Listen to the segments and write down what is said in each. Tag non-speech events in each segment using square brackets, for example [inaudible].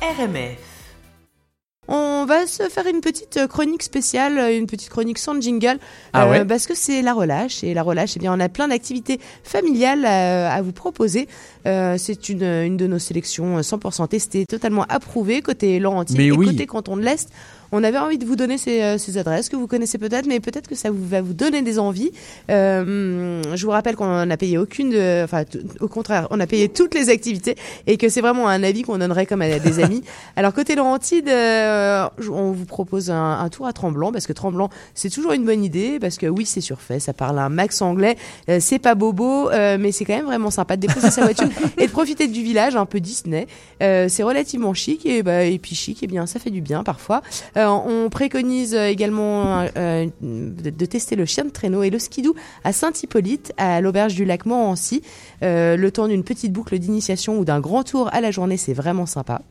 RMF. On va se faire une petite chronique spéciale, une petite chronique sans jingle, Ah euh, ouais parce que c'est la relâche et la relâche, eh bien, on a plein d'activités familiales à, à vous proposer. Euh, c'est une, une de nos sélections 100% testées, totalement approuvées côté Laurentine Mais et oui. côté Canton de l'Est. On avait envie de vous donner ces, euh, ces adresses que vous connaissez peut-être, mais peut-être que ça vous, va vous donner des envies. Euh, je vous rappelle qu'on n'a payé aucune, de- enfin au contraire, on a payé toutes les activités et que c'est vraiment un avis qu'on donnerait comme à des [laughs] amis. Alors côté Laurentide, euh, on vous propose un, un tour à Tremblant parce que Tremblant c'est toujours une bonne idée parce que oui c'est surfait, ça parle un max anglais, euh, c'est pas bobo, euh, mais c'est quand même vraiment sympa de déposer sa voiture [laughs] et de profiter du village un peu Disney. Euh, c'est relativement chic et, bah, et puis chic, et bien ça fait du bien parfois. Euh, on préconise euh, également euh, de, tester le chien de traîneau et le skidoo à Saint-Hippolyte, à l'auberge du lac Morancy. Le temps d'une petite boucle d'initiation ou d'un grand tour à la journée, c'est vraiment sympa.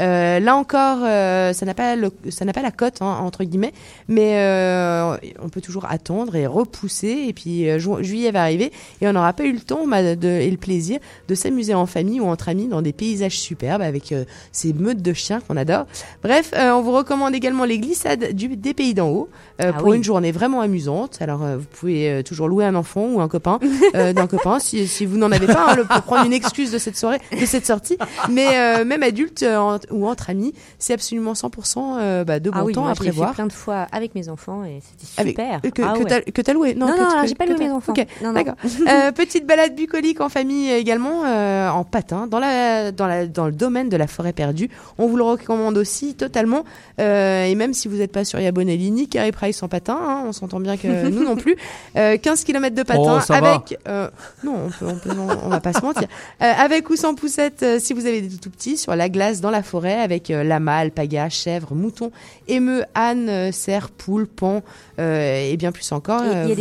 Euh, là encore, euh, ça n'a pas le- ça n'a pas la cote hein, entre guillemets, mais euh, on peut toujours attendre et repousser. Et puis ju- juillet va arriver et on n'aura pas eu le temps de, et le plaisir de s'amuser en famille ou entre amis dans des paysages superbes avec ces meutes de chiens qu'on adore. Bref, euh, on vous recommande également les glissades du, des pays d'en haut Ah pour oui. une journée vraiment amusante. Alors euh, vous pouvez toujours louer un enfant ou un copain [laughs] euh, d'un copain si, si vous n'en avez pas, hein, le- pour prendre une excuse de cette soirée, de cette sortie. Mais euh, même adulte en- ou entre amis, c'est absolument 100% euh, bah, de bon ah oui, temps moi, à fait prévoir. plein de fois avec mes enfants et c'était super. que, Ah que ouais. t'as- loué Non, non, que- j'ai pas loué mes enfants. Non, non. d'accord. Euh, petite balade bucolique en famille également euh, en patin dans la dans la dans le domaine de la forêt perdue. On vous le recommande aussi totalement. Euh, et même si vous n'êtes pas sur Yabonelli ni Carré Price en patin, hein, on s'entend bien que [laughs] nous non plus. Euh, 15 km de patin Oh, avec euh, non, on peut, on peut non, on va pas se mentir. Euh, avec ou sans poussette euh, si vous avez des tout, tout petits sur la glace dans la forêt avec euh, lama, alpaga, chèvre, mouton, émeu, âne, euh, cerf, poule, pan euh, et bien plus encore. Il y a- Euh, a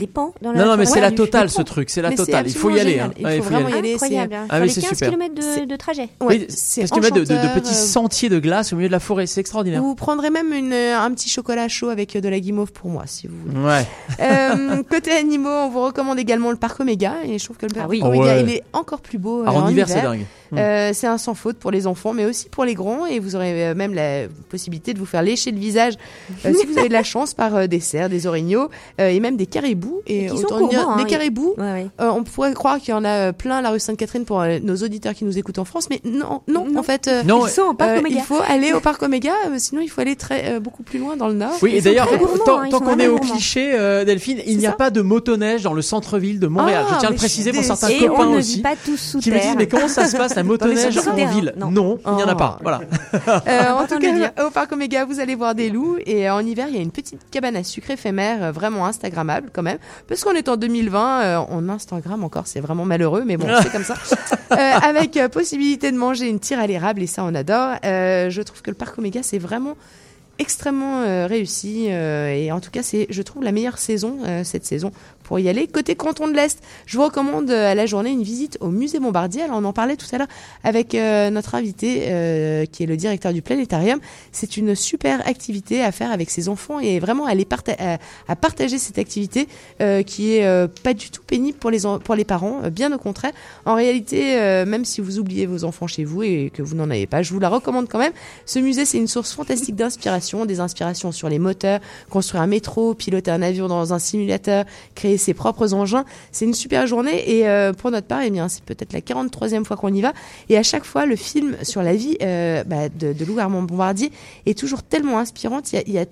des pans dans la Non, non, mais forêt c'est la totale ce truc, c'est la totale. Il faut y aller. hein. Il Ouais, faut y vraiment aller. y aller. Incroyable. Ah c'est 15 super. km de, trajet. Ouais, Oui, c'est 15 km de, de- de enchanteur, petits sentiers de glace au milieu de la forêt, c'est extraordinaire. Vous prendrez même une, un petit chocolat chaud avec de la guimauve pour moi, si vous voulez. Ouais. Euh, [laughs] côté animaux, on vous recommande également le parc Oméga. Et je trouve que le parc Ah oui. Oméga, Ah il est encore plus beau Alors, en hiver, c'est dingue. Euh, c'est un sans faute pour les enfants, mais aussi pour les grands. Et vous aurez euh, même la possibilité de vous faire lécher le visage, euh, si vous avez de la chance, par euh, des cerfs, des orignaux euh, et même des caribous. Et, Et qui sont autant dire, hein, des caribous. Ouais, ouais. euh, on pourrait croire qu'il y en a euh, plein à la rue Sainte-Catherine pour euh, nos auditeurs qui nous écoutent en France, mais non, non, Non. en fait, euh, Non, Ils sont au parc euh, Oméga. il faut aller au parc Oméga, euh, sinon il faut aller très euh, beaucoup plus loin dans le nord. Oui, et d'ailleurs, tant, hein, tant qu'on est au cliché, euh, Delphine, il n'y a pas de motoneige dans le centre-ville de Montréal. Ah, je tiens à le préciser pour certains copains aussi. Qui me disent, mais comment ça se passe la [laughs] motoneige en ville? non. Non, il n'y en a Oh. Voilà. Euh, [laughs] en tout cas, au parc Oméga, vous allez voir des loups et euh, en hiver, il y a une petite cabane à sucre éphémère, euh, vraiment instagrammable quand même, parce qu'on est en 2020, euh, on Instagram encore, c'est vraiment malheureux, mais bon, c'est comme ça. [laughs] Avec possibilité de manger une tire à l'érable et ça, on adore. Je trouve que le parc Oméga, c'est vraiment extrêmement euh, réussi euh, et en tout cas c'est je trouve la meilleure saison euh, cette saison pour y aller. Côté canton de l'Est je vous recommande euh, à la journée une visite au musée Bombardier. Alors on en parlait tout à l'heure avec euh, notre invité euh, qui est le directeur du planétarium. C'est une super activité à faire avec ses enfants et vraiment parta- à, à partager cette activité qui est pas du tout pénible pour les pour les parents bien au contraire. En réalité même si vous oubliez vos enfants chez vous et que vous n'en avez pas je vous la recommande quand même. Ce musée, c'est une source fantastique d'inspiration, des inspirations sur les moteurs, construire un métro, piloter un avion dans un simulateur, créer ses propres engins. C'est une super journée et euh, pour notre part, bien, c'est peut-être la 43e fois qu'on y va. Et à chaque fois, le film sur la vie euh, bah, de, de Armand Bombardier est toujours tellement inspirante. Il y a,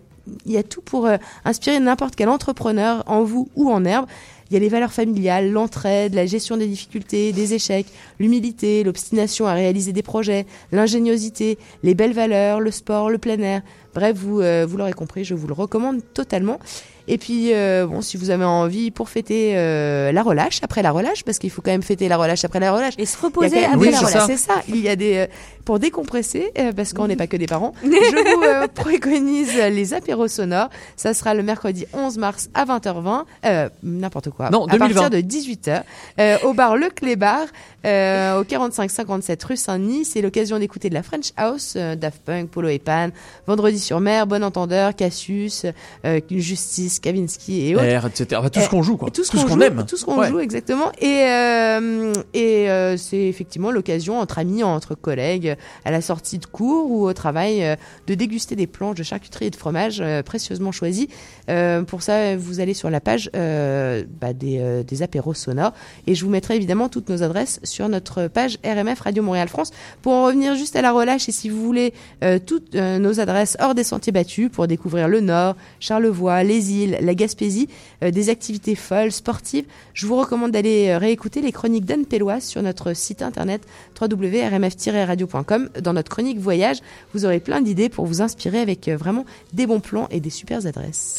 y a tout pour euh, inspirer n'importe quel entrepreneur, en vous ou en herbe. Il y a les valeurs familiales, l'entraide, la gestion des difficultés, des échecs, l'humilité, l'obstination à réaliser des projets, l'ingéniosité, les belles valeurs, le sport, le plein air. Bref, vous, euh, vous l'aurez compris, je vous le recommande totalement. Et puis, euh, bon, si vous avez envie pour fêter euh, la relâche, après la relâche, parce qu'il faut quand même fêter la relâche après la relâche. Et se reposer après Oui, la c'est relâche. ça. c'est ça. Il y a des euh, pour décompresser euh, parce qu'on n'est pas que des parents. [laughs] Je vous euh, préconise les apéros sonores. Ça sera le mercredi 11 mars à 20h20, euh, n'importe quoi. Non, à 2020. partir de 18h euh, au bar Le Clébar euh, au 45 57 rue Saint-Denis. C'est l'occasion d'écouter de la French House, euh, Daft Punk, Polo et Pan, Vendredi sur mer, Bon Entendeur, Cassius, euh, Justice, Kavinsky et autres. R, etc. Enfin, tout ce qu'on joue, quoi. Tout ce qu'on joue, aime. tout ce qu'on Ouais. joue exactement. Et euh, et euh, c'est effectivement l'occasion entre amis, entre collègues, à la sortie de cours ou au travail, euh, de déguster des planches de charcuterie et de fromage précieusement choisis. Euh, pour ça, vous allez sur la page bah, des, des apéros sonores et je vous mettrai évidemment toutes nos adresses sur notre page RMF Radio Montréal France. Pour en revenir juste à la relâche et si vous voulez toutes nos adresses hors des sentiers battus pour découvrir le Nord, Charlevoix, les îles, la Gaspésie, euh, des activités folles, sportives, je vous recommande d'aller euh, réécouter les chroniques d'Anne Pellois sur notre site internet www.rmf-radio.com. Dans notre chronique voyage, vous aurez plein d'idées pour vous inspirer avec euh, vraiment des bons plans et des super adresses.